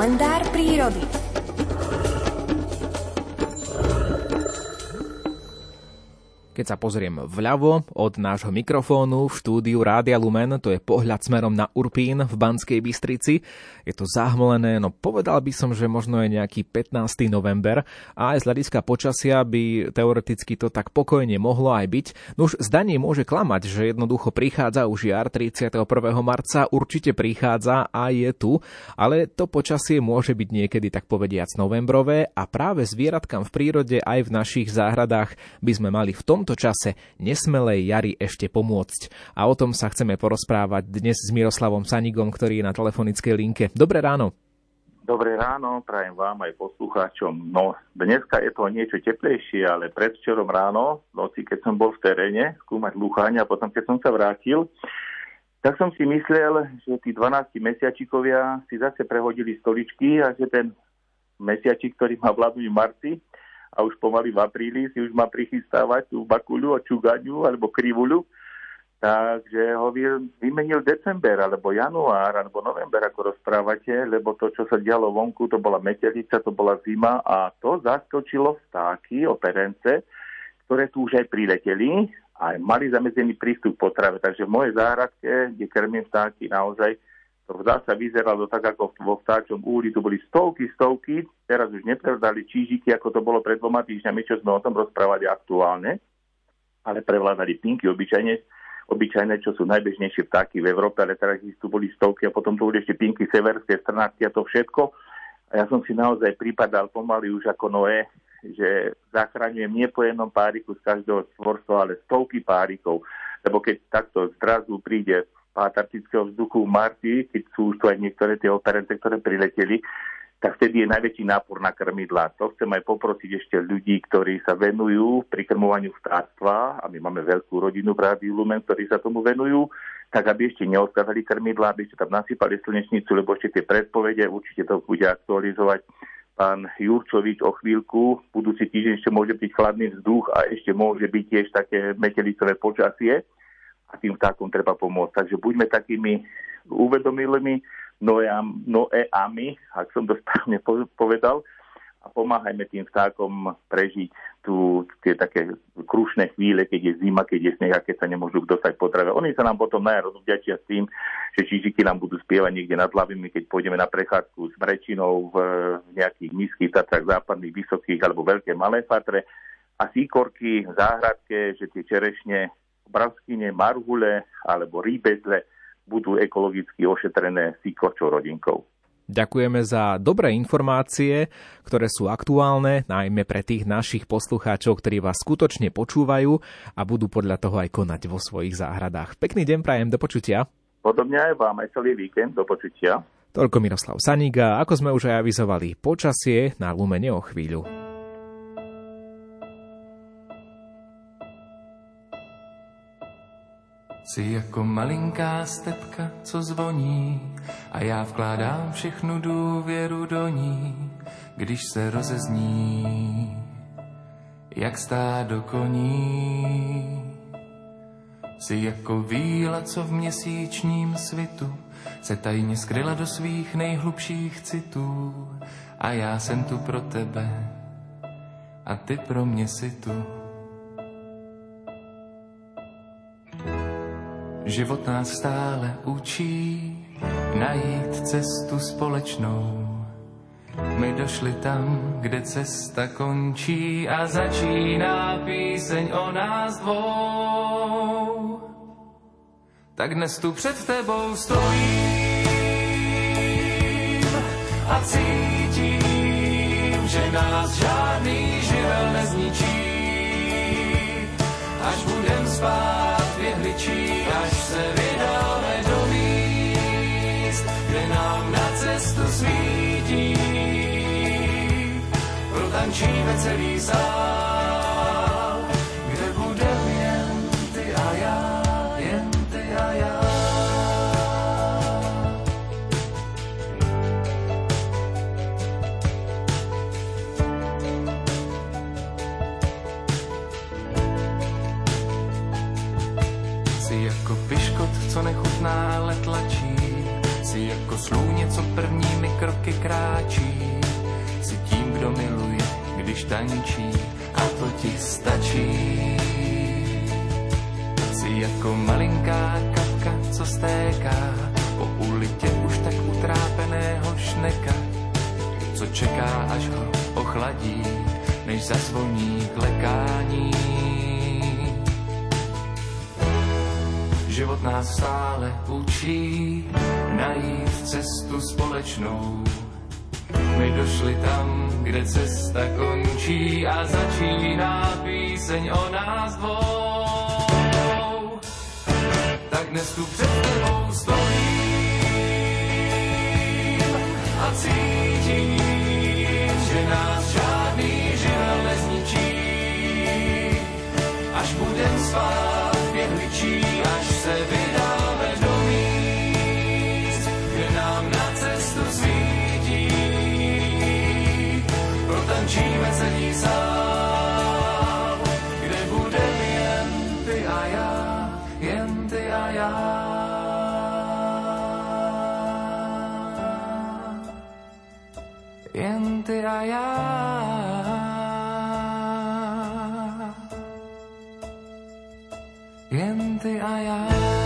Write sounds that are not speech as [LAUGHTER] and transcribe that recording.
kalendár prírody. Keď sa pozriem vľavo od nášho mikrofónu v štúdiu Rádia Lumen, to je pohľad smerom na Urpín v Banskej Bystrici. Je to zahmlené, no povedal by som, že možno je nejaký 15. november a aj z hľadiska počasia by teoreticky to tak pokojne mohlo aj byť. No už zdanie môže klamať, že jednoducho prichádza už jar 31. marca, určite prichádza a je tu, ale to počasie môže byť niekedy tak povediac novembrové a práve zvieratkám v prírode aj v našich záhradách by sme mali v tomto tomto čase nesmelej jari ešte pomôcť. A o tom sa chceme porozprávať dnes s Miroslavom Sanigom, ktorý je na telefonickej linke. Dobré ráno. Dobré ráno, prajem vám aj poslucháčom. No, dneska je to niečo teplejšie, ale predvčerom ráno, noci, keď som bol v teréne skúmať lúchania a potom, keď som sa vrátil, tak som si myslel, že tí 12 mesiačikovia si zase prehodili stoličky a že ten mesiačik, ktorý má vládnuť v marci, a už pomaly v apríli si už má prichystávať tú bakuľu čugaňu alebo krivuľu. Takže ho vymenil december, alebo január, alebo november, ako rozprávate, lebo to, čo sa dialo vonku, to bola metelica, to bola zima a to zaskočilo vtáky, operence, ktoré tu už aj prileteli a mali zamedzený prístup k potrave. Takže v mojej záhradke, kde krmím vtáky, naozaj sa vyzeralo tak ako vo vtáčom úli, tu boli stovky, stovky, teraz už neprevdali čížiky, ako to bolo pred dvoma týždňami, čo sme o tom rozprávali aktuálne, ale prevládali pinky obyčajne, obyčajné, čo sú najbežnejšie vtáky v Európe, ale teraz tu boli stovky a potom tu boli ešte pinky severské, strnátky a to všetko. A ja som si naozaj pripadal pomaly už ako Noé, že zachraňujem nie po jednom páriku z každého stvorstva, ale stovky párikov. Lebo keď takto zrazu príde antarktického vzduchu v marci, keď sú už tu aj niektoré tie operence, ktoré prileteli, tak vtedy je najväčší nápor na krmidla. To chcem aj poprosiť ešte ľudí, ktorí sa venujú prikrmovaniu vtáctva, a my máme veľkú rodinu v Rádiu Lumen, ktorí sa tomu venujú, tak aby ešte neodkázali krmidla, aby ešte tam nasypali slnečnicu, lebo ešte tie predpovede, určite to bude aktualizovať pán Jurčovič o chvíľku. Budúci týždeň ešte môže byť chladný vzduch a ešte môže byť tiež také metelicové počasie a tým vtákom treba pomôcť. Takže buďme takými uvedomilými noeami, ak som to [LAUGHS] správne povedal, a pomáhajme tým vtákom prežiť tu tie také krušné chvíle, keď je zima, keď je sneh a keď sa nemôžu dostať potrave. Oni sa nám potom najviac vďačia s tým, že čižiky nám budú spievať niekde nad hlavami, keď pôjdeme na prechádzku s mrečinou v, nejakých nízkych tatrách západných, vysokých alebo veľké malé fatre a síkorky v záhradke, že tie čerešne bravskine, marhule alebo rýbezle budú ekologicky ošetrené síkočou rodinkou. Ďakujeme za dobré informácie, ktoré sú aktuálne, najmä pre tých našich poslucháčov, ktorí vás skutočne počúvajú a budú podľa toho aj konať vo svojich záhradách. Pekný deň prajem, do počutia. Podobne aj vám aj celý víkend, do počutia. Toľko Miroslav Saníga, ako sme už aj avizovali, počasie na Lumene o chvíľu. Jsi jako malinká stepka, co zvoní a já vkládám všechnu důvěru do ní, když se rozezní, jak do koní. Jsi jako víla, co v měsíčním svitu se tajně skryla do svých nejhlubších citů a já jsem tu pro tebe a ty pro mě si tu. Život nás stále učí najít cestu společnou. My došli tam, kde cesta končí a začíná píseň o nás dvou. Tak dnes tu před tebou stojím a cítím, že nás žádný živel nezničí. Až budem celý sál, kde budem jen ty a já, jen ty a já. Si jako piškot, co nechutná, ale tlačí Si jako slůně, co prvními kroky kráčí. Si tím, kdo miluje, když tančí a to ti stačí. Si jako malinká kapka, co stéká po ulitě už tak utrápeného šneka, co čeká, až ho ochladí, než zazvoní k lekání. Život nás stále učí najít cestu společnou. My došli tam, kde cesta končí a začíná píseň o nás dvou. Tak dnes tu před tebou stojím Jen ty a já. Jen ty a já.